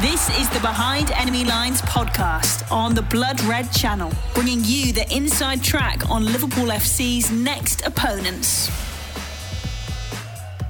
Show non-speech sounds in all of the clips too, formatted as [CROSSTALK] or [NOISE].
This is the Behind Enemy Lines podcast on the Blood Red channel, bringing you the inside track on Liverpool FC's next opponents.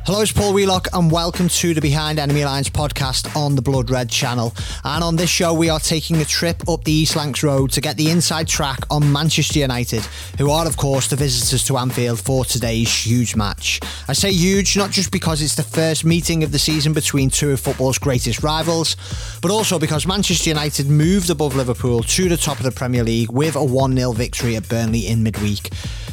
Hello, it's Paul Wheelock, and welcome to the Behind Enemy Lines podcast on the Blood Red channel. And on this show, we are taking a trip up the East Lancs Road to get the inside track on Manchester United, who are, of course, the visitors to Anfield for today's huge match. I say huge not just because it's the first meeting of the season between two of football's greatest rivals, but also because Manchester United moved above Liverpool to the top of the Premier League with a 1 0 victory at Burnley in midweek.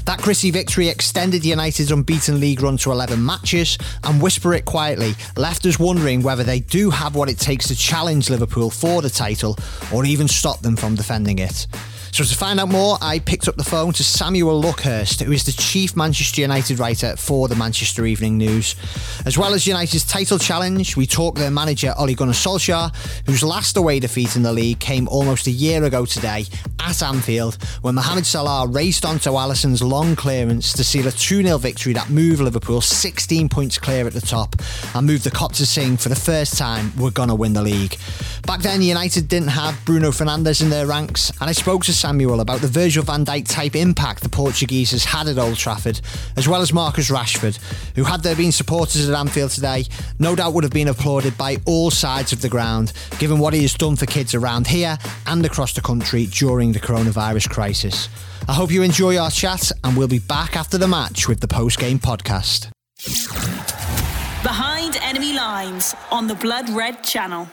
That gritty victory extended United's unbeaten league run to 11 matches, and whisper it quietly left us wondering whether they do have what it takes to challenge Liverpool for the title or even stop them from defending it. So, to find out more, I picked up the phone to Samuel Luckhurst, who is the chief Manchester United writer for the Manchester Evening News. As well as United's title challenge, we talk their manager Ole Gunnar Solskjaer, whose last away defeat in the league came almost a year ago today at Anfield when Mohamed Salah raced onto Alisson's long clearance to seal a 2 0 victory that moved Liverpool 16 points clear at the top and moved the Kop to sing for the first time, we're going to win the league. Back then, United didn't have Bruno Fernandes in their ranks, and I spoke to Samuel about the Virgil van Dijk type impact the Portuguese has had at Old Trafford, as well as Marcus Rashford, who, had there been supporters at Anfield today, no doubt would have been applauded by all sides of the ground, given what he has done for kids around here and across the country during the coronavirus crisis. I hope you enjoy our chat, and we'll be back after the match with the post game podcast. Behind Enemy Lines on the Blood Red channel.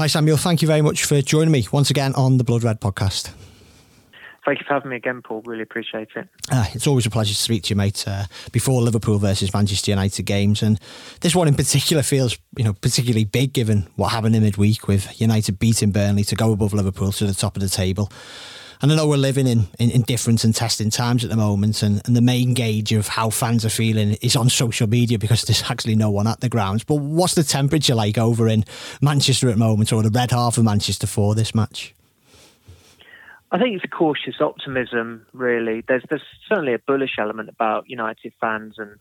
Hi, Samuel. Thank you very much for joining me once again on the Blood Red podcast. Thank you for having me again, Paul. Really appreciate it. Uh, it's always a pleasure to speak to you, mate. Uh, before Liverpool versus Manchester United games, and this one in particular feels, you know, particularly big given what happened in midweek with United beating Burnley to go above Liverpool to the top of the table. And I know we're living in, in, in, different and testing times at the moment, and, and the main gauge of how fans are feeling is on social media because there's actually no one at the grounds. But what's the temperature like over in Manchester at the moment, or the red half of Manchester for this match? I think it's a cautious optimism, really. There's there's certainly a bullish element about United fans, and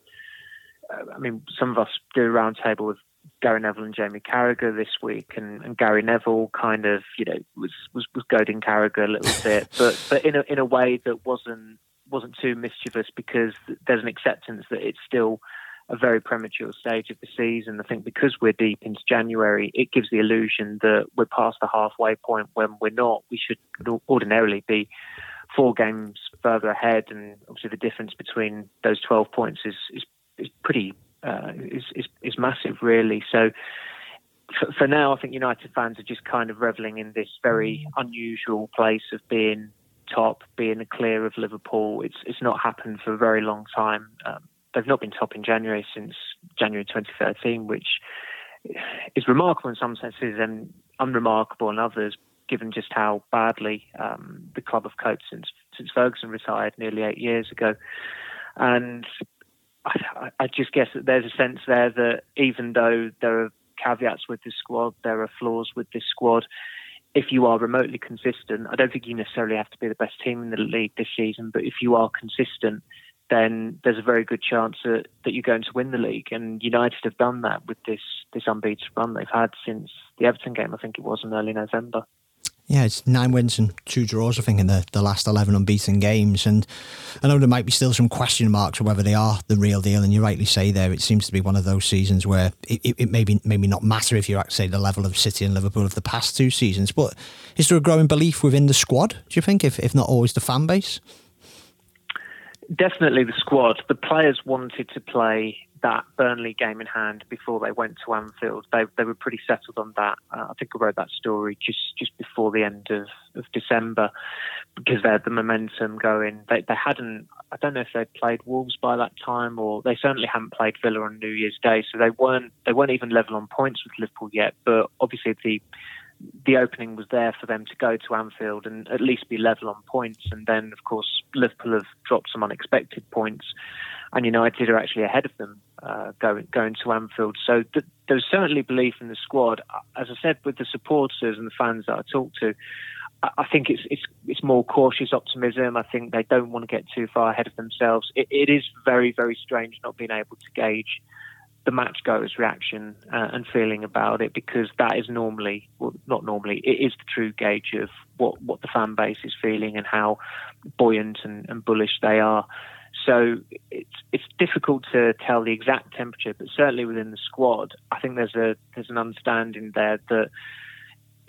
uh, I mean, some of us do a roundtable with Gary Neville and Jamie Carragher this week, and, and Gary Neville kind of, you know, was was, was goading Carragher a little [LAUGHS] bit, but but in a in a way that wasn't wasn't too mischievous because there's an acceptance that it's still a very premature stage of the season. I think because we're deep into January, it gives the illusion that we're past the halfway point when we're not. We should ordinarily be four games further ahead, and obviously the difference between those 12 points is is, is pretty uh, is, is, is massive, really. So for, for, now, I think United fans are just kind of reveling in this very unusual place of being top, being clear of Liverpool. It's it's not happened for a very long time. Um, they've not been top in January since January 2013, which is remarkable in some senses and unremarkable in others, given just how badly um, the club have coped since since Ferguson retired nearly eight years ago. And I, I just guess that there's a sense there that even though there are caveats with this squad, there are flaws with this squad. If you are remotely consistent, I don't think you necessarily have to be the best team in the league this season, but if you are consistent, then there's a very good chance that, that you're going to win the league. And United have done that with this this unbeaten run they've had since the Everton game, I think it was in early November. Yeah, it's nine wins and two draws, I think, in the, the last 11 unbeaten games. And I know there might be still some question marks on whether they are the real deal. And you rightly say there, it seems to be one of those seasons where it, it, it maybe maybe not matter if you're at, say the level of City and Liverpool of the past two seasons. But is there a growing belief within the squad, do you think, if, if not always the fan base? Definitely the squad. The players wanted to play that Burnley game in hand before they went to Anfield. They they were pretty settled on that. Uh, I think I wrote that story just just before the end of, of December because they had the momentum going. They they hadn't. I don't know if they'd played Wolves by that time, or they certainly hadn't played Villa on New Year's Day, so they weren't they weren't even level on points with Liverpool yet. But obviously the the opening was there for them to go to Anfield and at least be level on points. And then, of course, Liverpool have dropped some unexpected points, and United are actually ahead of them uh, going going to Anfield. So th- there's certainly belief in the squad. As I said, with the supporters and the fans that I talked to, I, I think it's it's it's more cautious optimism. I think they don't want to get too far ahead of themselves. it, it is very very strange not being able to gauge the match goer's reaction uh, and feeling about it because that is normally, well, not normally, it is the true gauge of what, what the fan base is feeling and how buoyant and, and bullish they are. So it's it's difficult to tell the exact temperature, but certainly within the squad, I think there's a there's an understanding there that,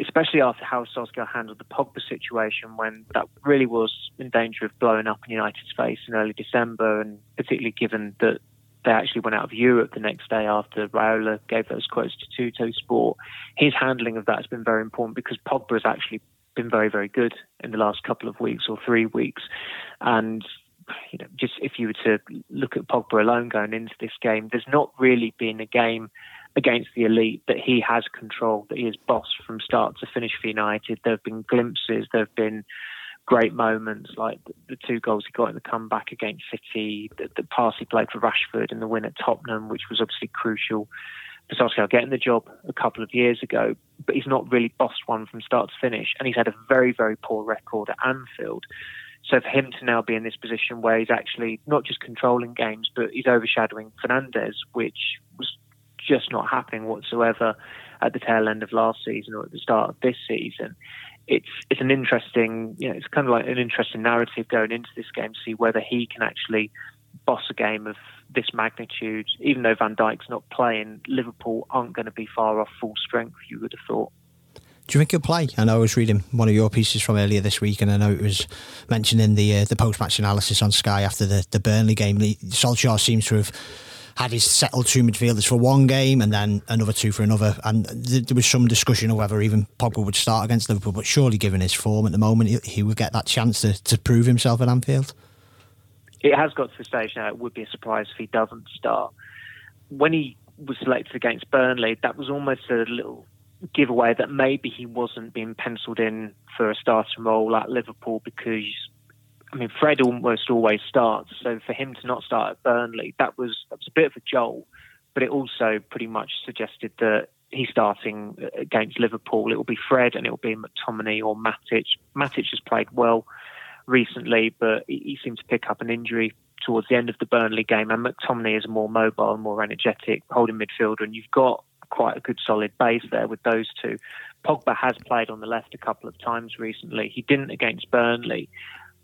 especially after how Solskjaer handled the Pogba situation, when that really was in danger of blowing up in United's face in early December, and particularly given that they actually went out of Europe the next day after Raiola gave those quotes to Tuttosport. His handling of that has been very important because Pogba has actually been very, very good in the last couple of weeks or three weeks. And you know, just if you were to look at Pogba alone going into this game, there's not really been a game against the elite that he has controlled, that he has bossed from start to finish for United. There have been glimpses, there have been great moments like the, two goals he got in the comeback against City, the, the pass he played for Rashford in the win at Tottenham, which was obviously crucial for Solskjaer getting the job a couple of years ago. But he's not really bossed one from start to finish, and he's had a very, very poor record at Anfield. So for him to now be in this position where he's actually not just controlling games, but he's overshadowing Fernandes, which was just not happening whatsoever at the tail end of last season or at the start of this season. It's it's an interesting, you know, it's kind of like an interesting narrative going into this game to see whether he can actually boss a game of this magnitude. Even though Van Dijk's not playing, Liverpool aren't going to be far off full strength. You would have thought. Do you think he'll play? I know I was reading one of your pieces from earlier this week, and I know it was mentioned in the uh, the post match analysis on Sky after the, the Burnley game. Solskjaer seems to have had his settled two midfielders for one game and then another two for another. And th- there was some discussion of whether even Pogba would start against Liverpool, but surely given his form at the moment, he, he would get that chance to, to prove himself at Anfield. It has got to the stage now, it would be a surprise if he doesn't start. When he was selected against Burnley, that was almost a little giveaway that maybe he wasn't being penciled in for a starting role at Liverpool because I mean Fred almost always starts. So for him to not start at Burnley, that was that was a bit of a jolt, but it also pretty much suggested that he's starting against Liverpool. It will be Fred and it will be McTominay or Matic. Matic has played well recently, but he seemed to pick up an injury towards the end of the Burnley game. And McTominay is more mobile, more energetic holding midfielder, and you've got quite a good solid base there with those two. Pogba has played on the left a couple of times recently. He didn't against Burnley,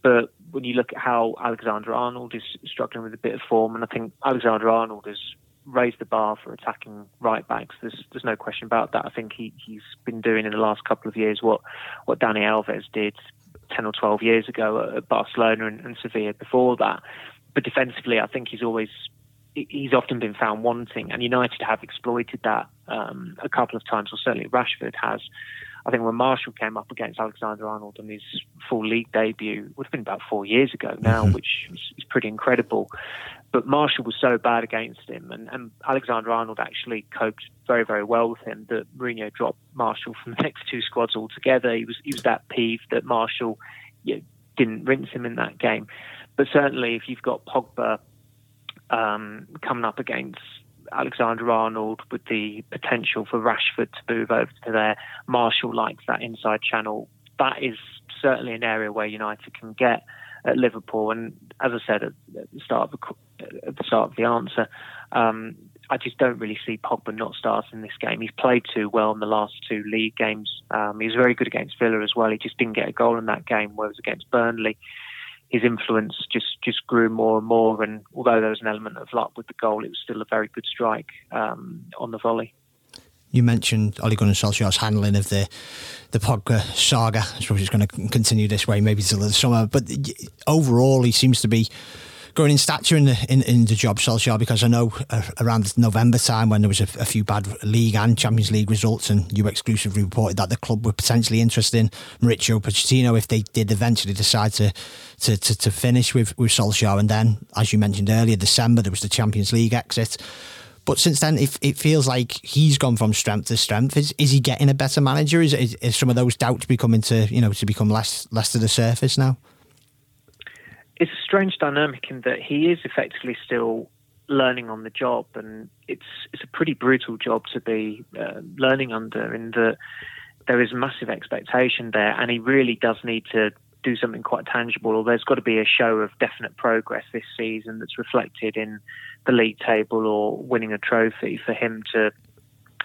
but when you look at how Alexander Arnold is struggling with a bit of form, and I think Alexander Arnold has raised the bar for attacking right backs. There's there's no question about that. I think he he's been doing in the last couple of years what what Dani Alves did ten or twelve years ago at Barcelona and, and Sevilla before that. But defensively, I think he's always he's often been found wanting, and United have exploited that um, a couple of times, or certainly Rashford has. I think when Martial came up against Alexander Arnold on his full league debut, would have been about four years ago now, mm-hmm. which is, is, pretty incredible. But Martial was so bad against him, and, and, Alexander Arnold actually coped very, very well with him that Mourinho dropped Martial from the next two squads altogether. He was he was that peeved that Martial you know, didn't rinse him in that game. But certainly, if you've got Pogba um, coming up against Alexander Arnold with the potential for Rashford to move over to there. Martial likes that inside channel. That is certainly an area where United can get at Liverpool. And as I said at, the start of the, the start of the answer, um, I just don't really see Pogba not starting this game. He's played too well in the last two league games. Um, he was very good against Villa as well. He just didn't get a goal in that game, whereas against Burnley, his influence just just grew more and more. And although there was an element of luck with the goal, it was still a very good strike um, on the volley. You mentioned Ole Gunnar Solskjaer's handling of the the Pogba saga. I suppose it's going to continue this way, maybe till the summer. But overall, he seems to be growing in stature in the in, in the job, Solskjaer, because I know uh, around November time when there was a, a, few bad league and Champions League results, and you exclusively reported that the club were potentially interested in Mauricio Pochettino if they did eventually decide to to, to, to finish with with Solskjaer, and then as you mentioned earlier, December there was the Champions League exit. But since then, it, it feels like he's gone from strength to strength. Is is he getting a better manager? Is, is, is some of those doubts becoming to you know to become less less to the surface now? It's a strange dynamic in that he is effectively still learning on the job, and it's it's a pretty brutal job to be uh, learning under. In that there is massive expectation there, and he really does need to do something quite tangible, or there's got to be a show of definite progress this season that's reflected in the league table or winning a trophy for him to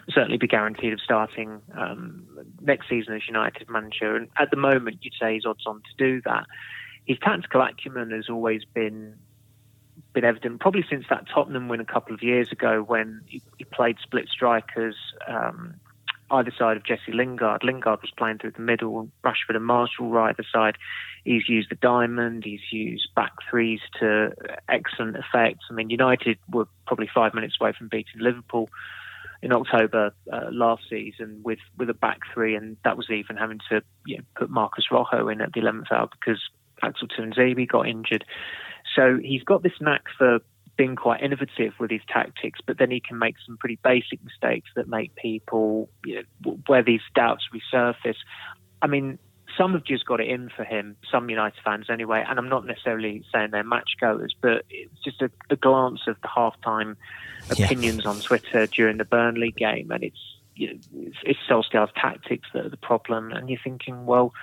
certainly be guaranteed of starting um, next season as United manager. And at the moment, you'd say he's odds on to do that. His tactical acumen has always been been evident, probably since that Tottenham win a couple of years ago when he, he played split strikers. Um, either side of Jesse Lingard. Lingard was playing through the middle, Rashford and Martial were either side. He's used the diamond, he's used back threes to excellent effect. I mean, United were probably five minutes away from beating Liverpool in October uh, last season with, with a back three, and that was even having to you know, put Marcos Rojo in at the 11th hour because Axel Tuanzebe got injured. So he's got this knack for being quite innovative with his tactics, but then he can make some pretty basic mistakes that make people, you know, where these doubts resurface. I mean, some have just got it in for him, some United fans anyway, and I'm not necessarily saying they're match goers, but it's just a, a glance of the halftime yeah. opinions on Twitter during the Burnley game, and it's, you know, it's, it's Solskjaer's tactics that are the problem, and you're thinking, well,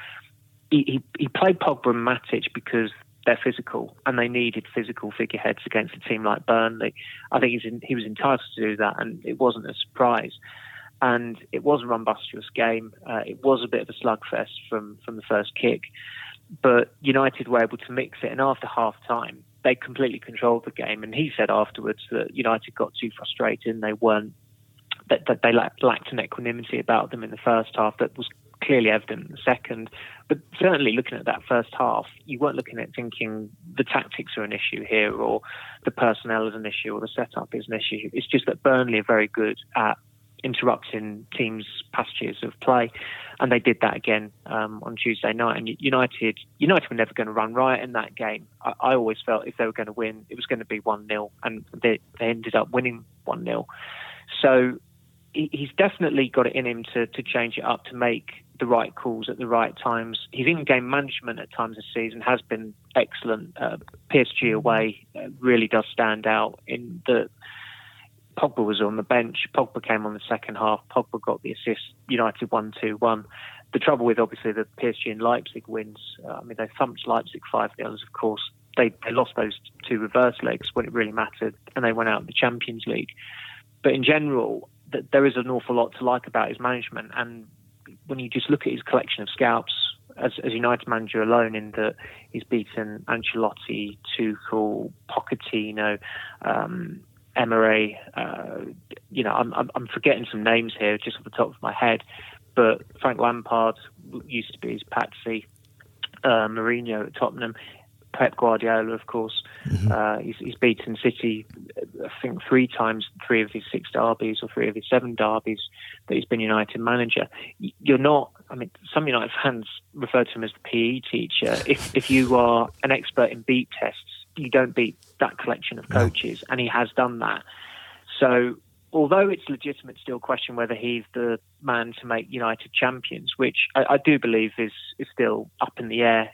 he, he, played Pogba and Matic because they're physical and they needed physical figureheads against a team like Burnley. I think in, he was entitled to do that, and it wasn't a surprise. And it was a rumbustious game. Uh, it was a bit of a slugfest from, from the first kick, but United were able to mix it. And after half time, they completely controlled the game. And he said afterwards that United got too frustrated and they weren't that, that they lacked, lacked an equanimity about them in the first half that was clearly evident in the second. But certainly looking at that first half, you weren't looking at thinking the tactics are an issue here or the personnel is an issue or the setup is an issue. It's just that Burnley are very good at interrupting teams' passages of play, and they did that again um, on Tuesday night. And United, United were never going to run riot in that game. I, I always felt if they were going to win, it was going to be one 0 and they, they ended up winning one 0 So he's definitely got it in him to, to change it up to make the right calls at the right times. His in-game management at times this season has been excellent. Uh, PSG away uh, really does stand out in the Pogba was on the bench. Pogba came on the second half. Pogba got the assist. United one two one. The trouble with obviously the PSG and Leipzig wins. Uh, I mean they thumped Leipzig five 0 Of course they, they lost those two reverse legs when it really mattered, and they went out in the Champions League. But in general, there is an awful lot to like about his management. And when you just look at his collection of scalps as, as United manager alone, in that he's beaten Ancelotti, Tuchel, Pochettino, um, Emery. Uh, you know, I'm, I'm, I'm forgetting some names here just off the top of my head, but Frank Lampard used to be his patsy. Uh, Mourinho at Tottenham. Pep Guardiola, of course. Mm-hmm. Uh, he's, he's, beaten City, I think, three times, three of his six derbies or three of his seven derbies that he's been United manager. You're not, I mean, some United fans refer to him as the PE teacher. [LAUGHS] If, if you are an expert in beep tests, you don't beat that collection of coaches, no. and he has done that. So although it's legitimate still question whether he's the man to make United champions, which I, I, do believe is is still up in the air.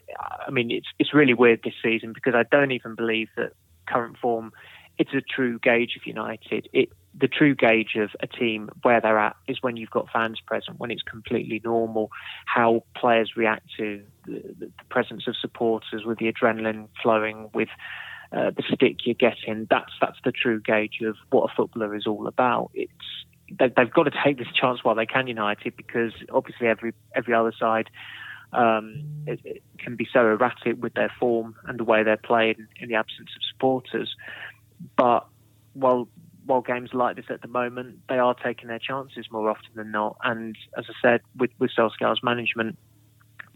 I mean, it's it's really weird this season because I don't even believe that current form it's a true gauge of United. It the true gauge of a team where they're at is when you've got fans present, when it's completely normal, how players react to the, the presence of supporters with the adrenaline flowing with uh, the stick you're getting. That's that's the true gauge of what a footballer is all about. It's they, have got to take this chance while they can, United, because obviously every every other side um, it, it can be so erratic with their form and the way they're playing in the absence of supporters. But while while games like this at the moment, they are taking their chances more often than not. And as I said, with with Solskjaer's management,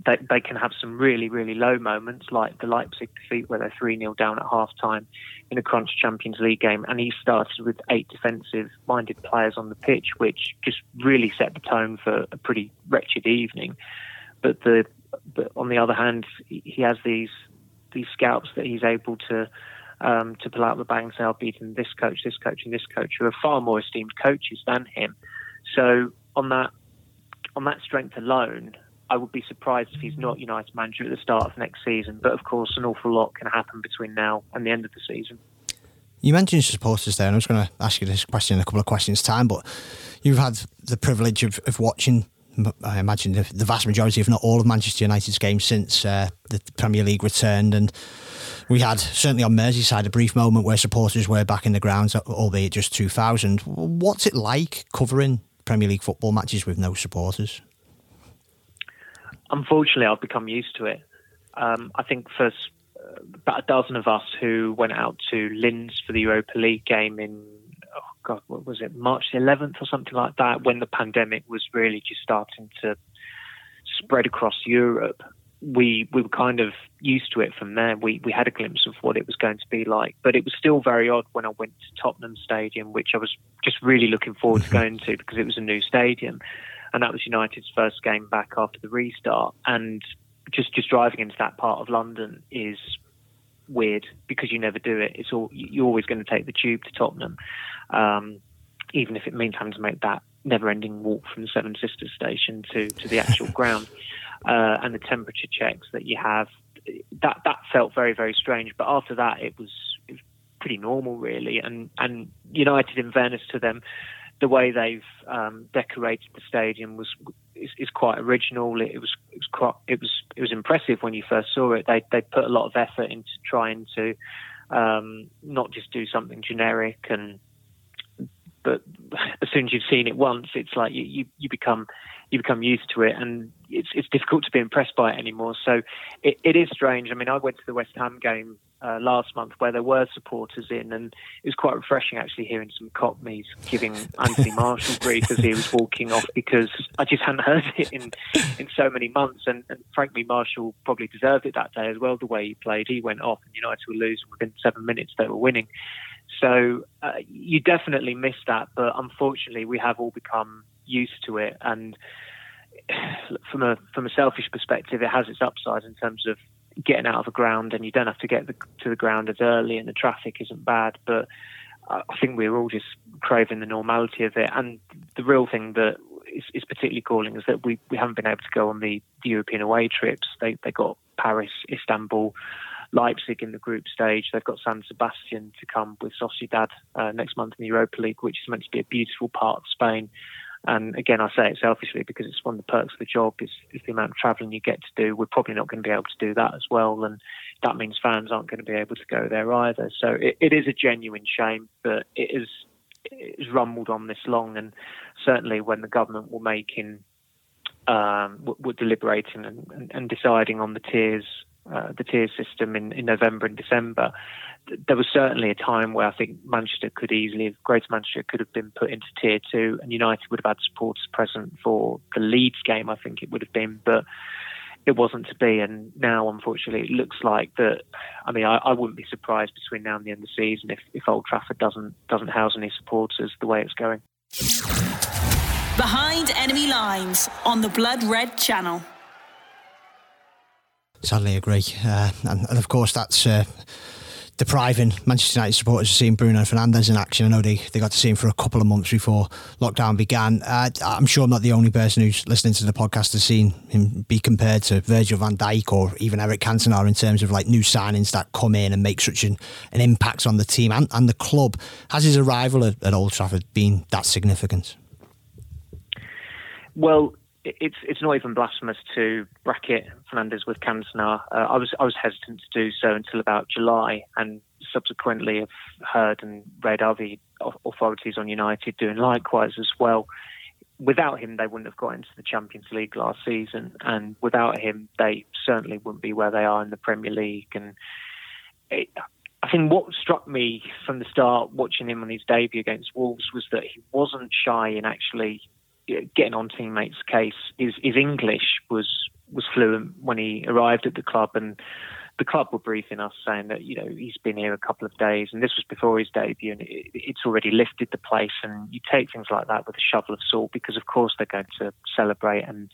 they, they can have some really, really low moments, like the Leipzig defeat where they're 3 0 down at half time in a crunch Champions League game. And he started with eight defensive minded players on the pitch, which just really set the tone for a pretty wretched evening. But the but on the other hand, he has these these scouts that he's able to um, to pull out the bang say, I've beaten this coach, this coach, and this coach, who are far more esteemed coaches than him. So on that on that strength alone, I would be surprised if he's not United manager at the start of next season. But of course, an awful lot can happen between now and the end of the season. You mentioned supporters there, and I was going to ask you this question in a couple of questions' time, but you've had the privilege of, of watching I imagine, the, the, vast majority, if not all, of Manchester United's games since uh, the Premier League returned. And we had, certainly on Merseyside, a brief moment where supporters were back in the grounds, albeit just 2,000. What's it like covering Premier League football matches with no supporters? Unfortunately, I've become used to it. Um, I think for uh, about a dozen of us who went out to Linz for the Europa League game in oh God, what was it, March the 11th or something like that, when the pandemic was really just starting to spread across Europe. We we were kind of used to it from there. We we had a glimpse of what it was going to be like, but it was still very odd when I went to Tottenham Stadium, which I was just really looking forward to [LAUGHS] going to because it was a new stadium, and that was United's first game back after the restart. And just just driving into that part of London is weird because you never do it. It's all you're always going to take the tube to Tottenham, um, even if it means having to make that never-ending walk from the Seven Sisters station to to the actual [LAUGHS] ground, uh, and the temperature checks that you have. That that felt very very strange. But after that, it was, it was pretty normal really. And and United, in fairness to them, the way they've um, decorated the stadium was is, is, quite original. It, was it was quite it was it was impressive when you first saw it. They they put a lot of effort into trying to um, not just do something generic and but as soon as you've seen it once, it's like you, you, you become you become used to it, and it's it's difficult to be impressed by it anymore. So it, it is strange. I mean, I went to the West Ham game uh, last month where there were supporters in, and it was quite refreshing actually hearing some Cockneys giving [LAUGHS] Anthony Martial grief as he was walking off because I just hadn't heard it in in so many months. And, and frankly, Marshall probably deserved it that day as well. The way he played, he went off, and United were losing within seven minutes. They were winning. So uh, you definitely miss that, but unfortunately, we have all become used to it. And [SIGHS] from a from a selfish perspective, it has its upside in terms of getting out of the ground, and you don't have to get the, to the ground as early, and the traffic isn't bad. But I think we're all just craving the normality of it. And the real thing that is, is particularly calling is that we, we haven't been able to go on the, the European away trips. They they got Paris, Istanbul. Leipzig in the group stage. They've got San Sebastian to come with Sociedad uh, next month in the Europa League, which is meant to be a beautiful part of Spain. And again, I say it selfishly because it's one of the perks of the job is, is the amount of travelling you get to do. We're probably not going to be able to do that as well, and that means fans aren't going to be able to go there either. So it, it is a genuine shame, but it is it is rumbled on this long, and certainly when the government were making um, were deliberating and, and, deciding on the tiers uh, the tier system in, in November and December, there was certainly a time where I think Manchester could easily, Greater Manchester could have been put into tier two, and United would have had supporters present for the Leeds game. I think it would have been, but it wasn't to be. And now, unfortunately, it looks like that. I mean, I, I wouldn't be surprised between now and the end of the season if, if Old Trafford doesn't doesn't house any supporters the way it's going. Behind enemy lines on the Blood Red Channel. Sadly agree. Uh, and, and, of course, that's uh, depriving Manchester United supporters of seeing Bruno Fernandes in action. I know they, they got to see him for a couple of months before lockdown began. Uh, I'm sure I'm not the only person who's listening to the podcast has seen him be compared to Virgil van Dijk or even Eric Cantona in terms of like new signings that come in and make such an, an impact on the team and, and the club. Has his arrival at, at Old Trafford been that significant? Well, it's it's not even blasphemous to bracket Fernandes with Cantona. Uh, I was I was hesitant to do so until about July, and subsequently have heard and read other authorities on United doing likewise as well. Without him, they wouldn't have got into the Champions League last season, and without him, they certainly wouldn't be where they are in the Premier League. And it, I think what struck me from the start, watching him on his debut against Wolves, was that he wasn't shy in actually getting on teammates' case. His, his English was was fluent when he arrived at the club, and the club were briefing us saying that you know he's been here a couple of days, and this was before his debut, and it, it's already lifted the place. And you take things like that with a shovel of salt because, of course, they're going to celebrate and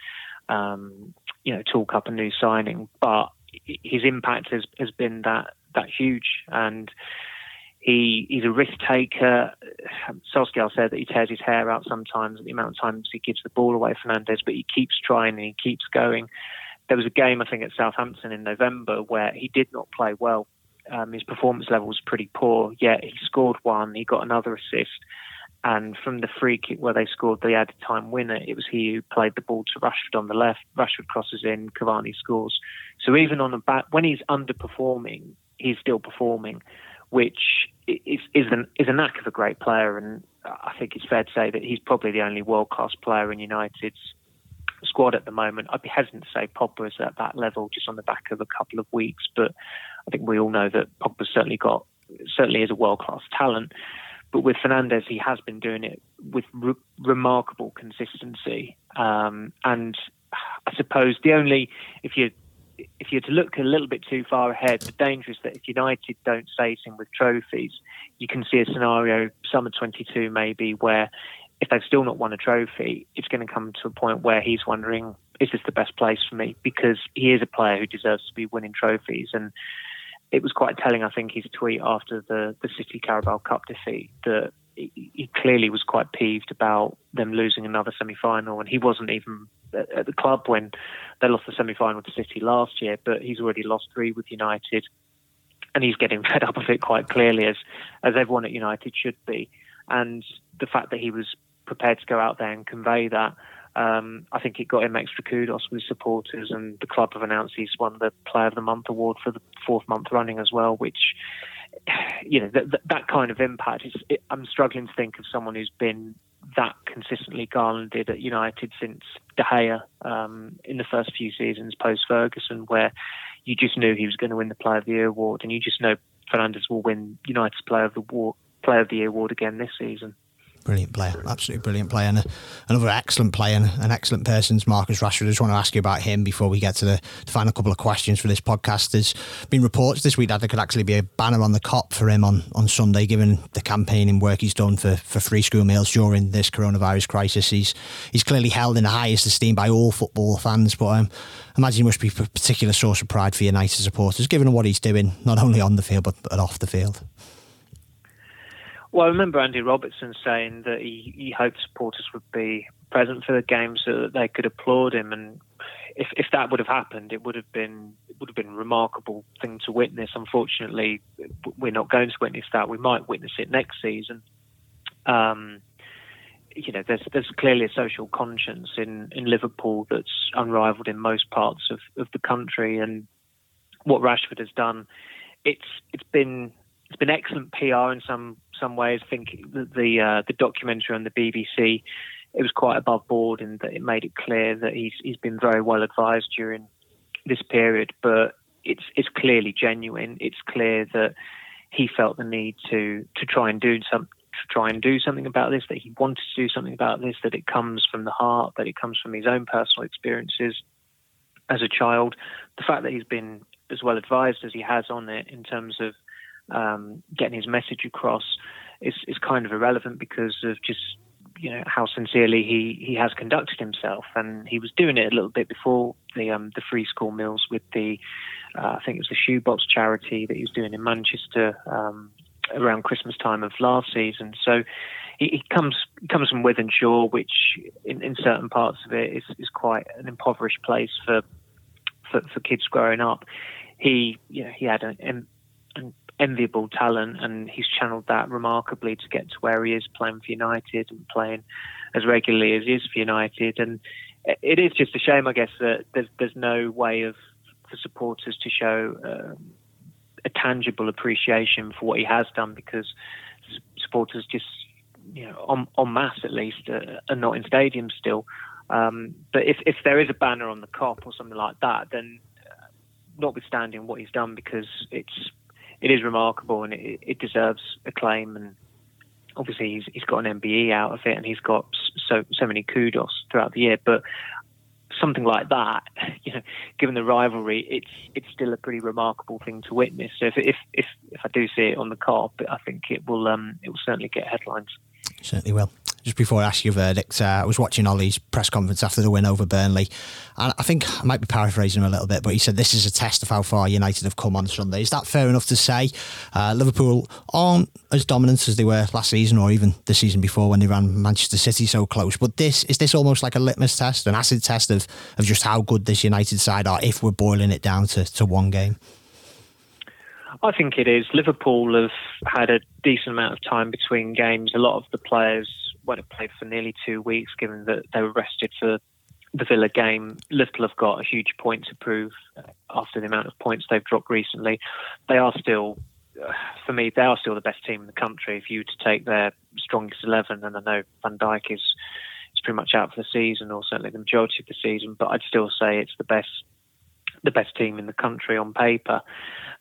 um, you know talk up a new signing, but his impact has has been that that huge and he, he's a risk taker. Solskjaer said that he tears his hair out sometimes at the amount of times he gives the ball away Fernandes, but he keeps trying and he keeps going. There was a game, I think, at Southampton in November where he did not play well. Um, his performance level was pretty poor, yet he scored one, he got another assist. And from the free kick where they scored the added time winner, it was he who played the ball to Rashford on the left. Rashford crosses in, Cavani scores. So even on a back, when he's underperforming, he's still performing, which is is, an, is a knack of a great player. And I think it's fair to say that he's probably the only world class player in United's squad at the moment. I'd be hesitant to say Pogba's at that level just on the back of a couple of weeks, but I think we all know that Pogba's certainly got certainly is a world class talent. But with Fernandes, he has been doing it with re- remarkable consistency. Um, and I suppose the only, if you if you're to look a little bit too far ahead, the danger is that if United don't save him with trophies, you can see a scenario, summer 22 maybe, where if they've still not won a trophy, it's going to come to a point where he's wondering, is this the best place for me? Because he is a player who deserves to be winning trophies. And it was quite telling, I think, his tweet after the, the City Carabao Cup defeat that he clearly was quite peeved about them losing another semi-final, and he wasn't even at the club when they lost the semi-final to City last year. But he's already lost three with United, and he's getting [LAUGHS] fed up of it quite clearly, as as everyone at United should be. And the fact that he was prepared to go out there and convey that um, I think it got him extra kudos with supporters, and the club have announced he's won the Player of the Month award for the fourth month running as well, which you know that that kind of impact. It, I'm struggling to think of someone who's been that consistently garlanded at United since De Gea um, in the first few seasons post Ferguson, where you just knew he was going to win the Player of the Year award, and you just know Fernandes will win United's Player of the War, Player of the Year award again this season. Brilliant player, absolutely brilliant player, and another excellent player, and an excellent person Marcus Rashford. I just want to ask you about him before we get to the, the final couple of questions for this podcast. There's been reports this week that there could actually be a banner on the Kop for him on, on Sunday, given the campaigning work he's done for, for free school meals during this coronavirus crisis. He's he's clearly held in the highest esteem by all football fans, but um, I imagine he must be a particular source of pride for United supporters, given what he's doing, not only on the field but, but off the field. Well, I remember Andy Robertson saying that he, he hoped supporters would be present for the game so that they could applaud him. And if, if that would have happened, it would have been it would have been a remarkable thing to witness. Unfortunately, we're not going to witness that. We might witness it next season. Um, you know, there's there's clearly a social conscience in, in Liverpool that's unrivaled in most parts of, of the country, and what Rashford has done, it's it's been it's been excellent PR in some some ways. I think the the, uh, the documentary on the BBC it was quite above board in that it made it clear that he's he's been very well advised during this period, but it's it's clearly genuine. It's clear that he felt the need to to try and do some to try and do something about this. That he wanted to do something about this. That it comes from the heart. That it comes from his own personal experiences as a child. The fact that he's been as well advised as he has on it in terms of um, getting his message across is, is kind of irrelevant because of just you know how sincerely he, he has conducted himself, and he was doing it a little bit before the um, the free school meals with the uh, I think it was the shoebox charity that he was doing in Manchester um, around Christmas time of last season. So he, he comes comes from Wythenshawe, which in, in certain parts of it is, is quite an impoverished place for, for for kids growing up. He you know he had an, an enviable talent, and he's channeled that remarkably to get to where he is playing for United and playing as regularly as he is for United. And it is just a shame, I guess, that there's there's no way of for supporters to show um, a tangible appreciation for what he has done because supporters just you know on en masse at least uh, are not in stadiums still. Um, but if if there is a banner on the Kop or something like that, then uh, notwithstanding what he's done, because it's it is remarkable and it, it deserves acclaim. And obviously, he's, he's got an MBE out of it, and he's got so so many kudos throughout the year. But something like that, [LAUGHS] you know, given the rivalry, it's it's still a pretty remarkable thing to witness. So if if if, if I do see it on the Kop, I think it will um it will certainly get headlines. Certainly will just before I ask your verdict, uh, I was watching Ole's press conference after the win over Burnley, and I think I might be paraphrasing him a little bit, but he said this is a test of how far United have come on Sunday. Is that fair enough to say? Uh, Liverpool aren't as dominant as they were last season or even the season before when they ran Manchester City so close. But this is this almost like a litmus test, an acid test of, of just how good this United side are if we're boiling it down to, to one game. I think it is. Liverpool have had a decent amount of time between games. A lot of the players won't have played for nearly two weeks, given that they were rested for the Villa game. Liverpool have got a huge point to prove after the amount of points they've dropped recently. They are still, uh, for me, they are still the best team in the country. If you were to take their strongest eleven, and I know Van Dijk is is pretty much out for the season, or certainly the majority of the season, but I'd still say it's the best the best team in the country on paper.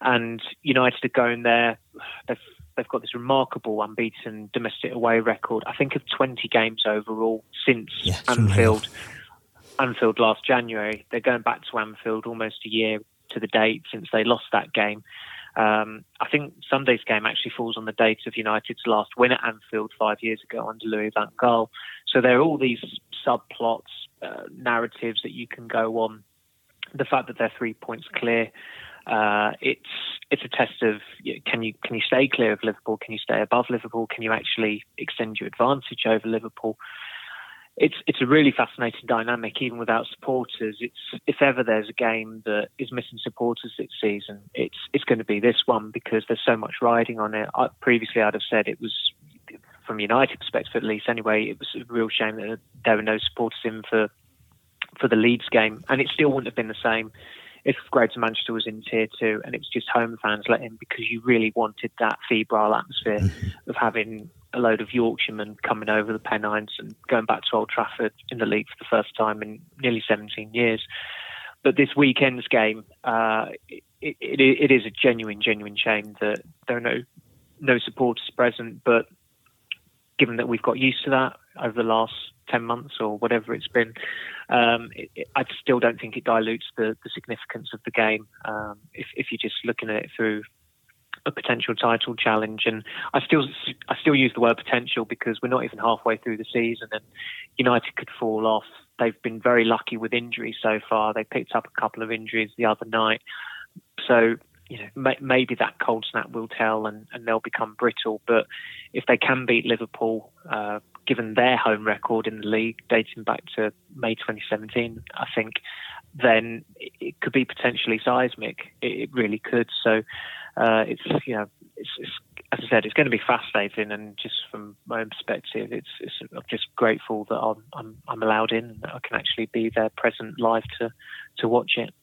And United are going there. They've they've got this remarkable unbeaten domestic away record. I think of 20 games overall since yeah, Anfield. Anfield last January. They're going back to Anfield almost a year to the date since they lost that game. Um, I think Sunday's game actually falls on the date of United's last win at Anfield five years ago under Louis van Gaal. So there are all these subplots, uh, narratives that you can go on. The fact that they're three points clear, uh, it's it's a test of can you can you stay clear of Liverpool? Can you stay above Liverpool? Can you actually extend your advantage over Liverpool? It's it's a really fascinating dynamic, even without supporters. It's if ever there's a game that is missing supporters this season, it's it's going to be this one because there's so much riding on it. I, previously, I'd have said it was from United perspective, at least. Anyway, it was a real shame that there were no supporters in for for the Leeds game, and it still wouldn't have been the same if Greater Manchester was in Tier Two and it was just home fans let in because you really wanted that febrile atmosphere mm-hmm. of having a load of Yorkshiremen coming over the Pennines and going back to Old Trafford in the league for the first time in nearly 17 years. But this weekend's game, uh, it, it, it is a genuine, genuine shame that there are no no supporters present. But given that we've got used to that over the last 10 months or whatever it's been, um, it, it, I still don't think it dilutes the, the significance of the game um, if, if, you're just looking at it through a potential title challenge. And I still I still use the word potential because we're not even halfway through the season and United could fall off. They've been very lucky with injuries so far. They picked up a couple of injuries the other night. So you know, may, maybe that cold snap will tell and, and they'll become brittle. But if they can beat Liverpool, uh, given their home record in the league dating back to May 2017, I think, then it could be potentially seismic. It, really could. So uh, it's you know, it's, it's, as I said, it's going to be fascinating. And just from my own perspective, it's, it's I'm just grateful that I'm, I'm, I'm allowed in and that I can actually be there, present, live to to watch it.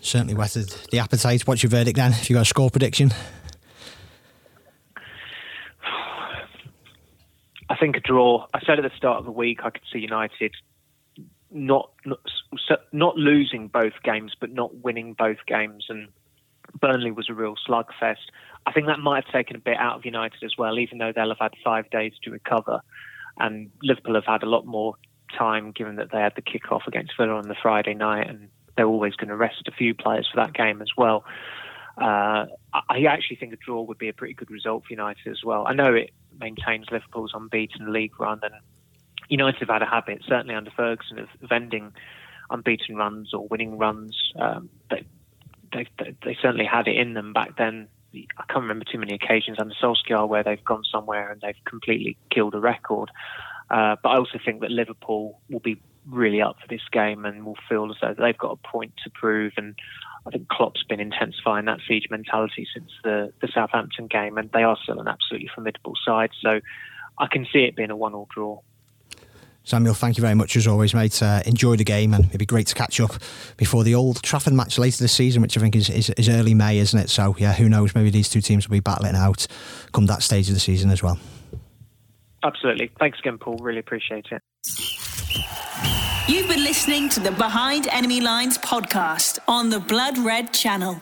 Certainly whetted the appetite. What's your verdict then? If you got a score prediction? I think a draw. I said at the start of the week I could see United not not, not losing both games, but not winning both games, and Burnley was a real slugfest. I think that might have taken a bit out of United as well, even though they'll have had five days to recover, and Liverpool have had a lot more time given that they had the kick-off against Villa on the Friday night, and they're always going to rest a few players for that game as well. Uh, I actually think a draw would be a pretty good result for United as well. I know it maintains Liverpool's unbeaten league run, and United have had a habit, certainly under Ferguson, of, of ending unbeaten runs or winning runs. Um, they, they, they certainly had it in them back then. I can't remember too many occasions under Solskjaer where they've gone somewhere and they've completely killed a record. Uh, but I also think that Liverpool will be really up for this game and will feel as though they've got a point to prove. And I think Klopp's been intensifying that siege mentality since the, the Southampton game, and they are still an absolutely formidable side. So I can see it being a one-all draw. Samuel, thank you very much as always, mate. Uh, enjoy the game, and it'd be great to catch up before the Old Trafford match later this season, which I think is, is, is early May, isn't it? So, yeah, who knows? Maybe these two teams will be battling out come that stage of the season as well. Absolutely. Thanks again, Paul. Really appreciate it. You've been listening to the Behind Enemy Lines podcast on the Blood Red channel.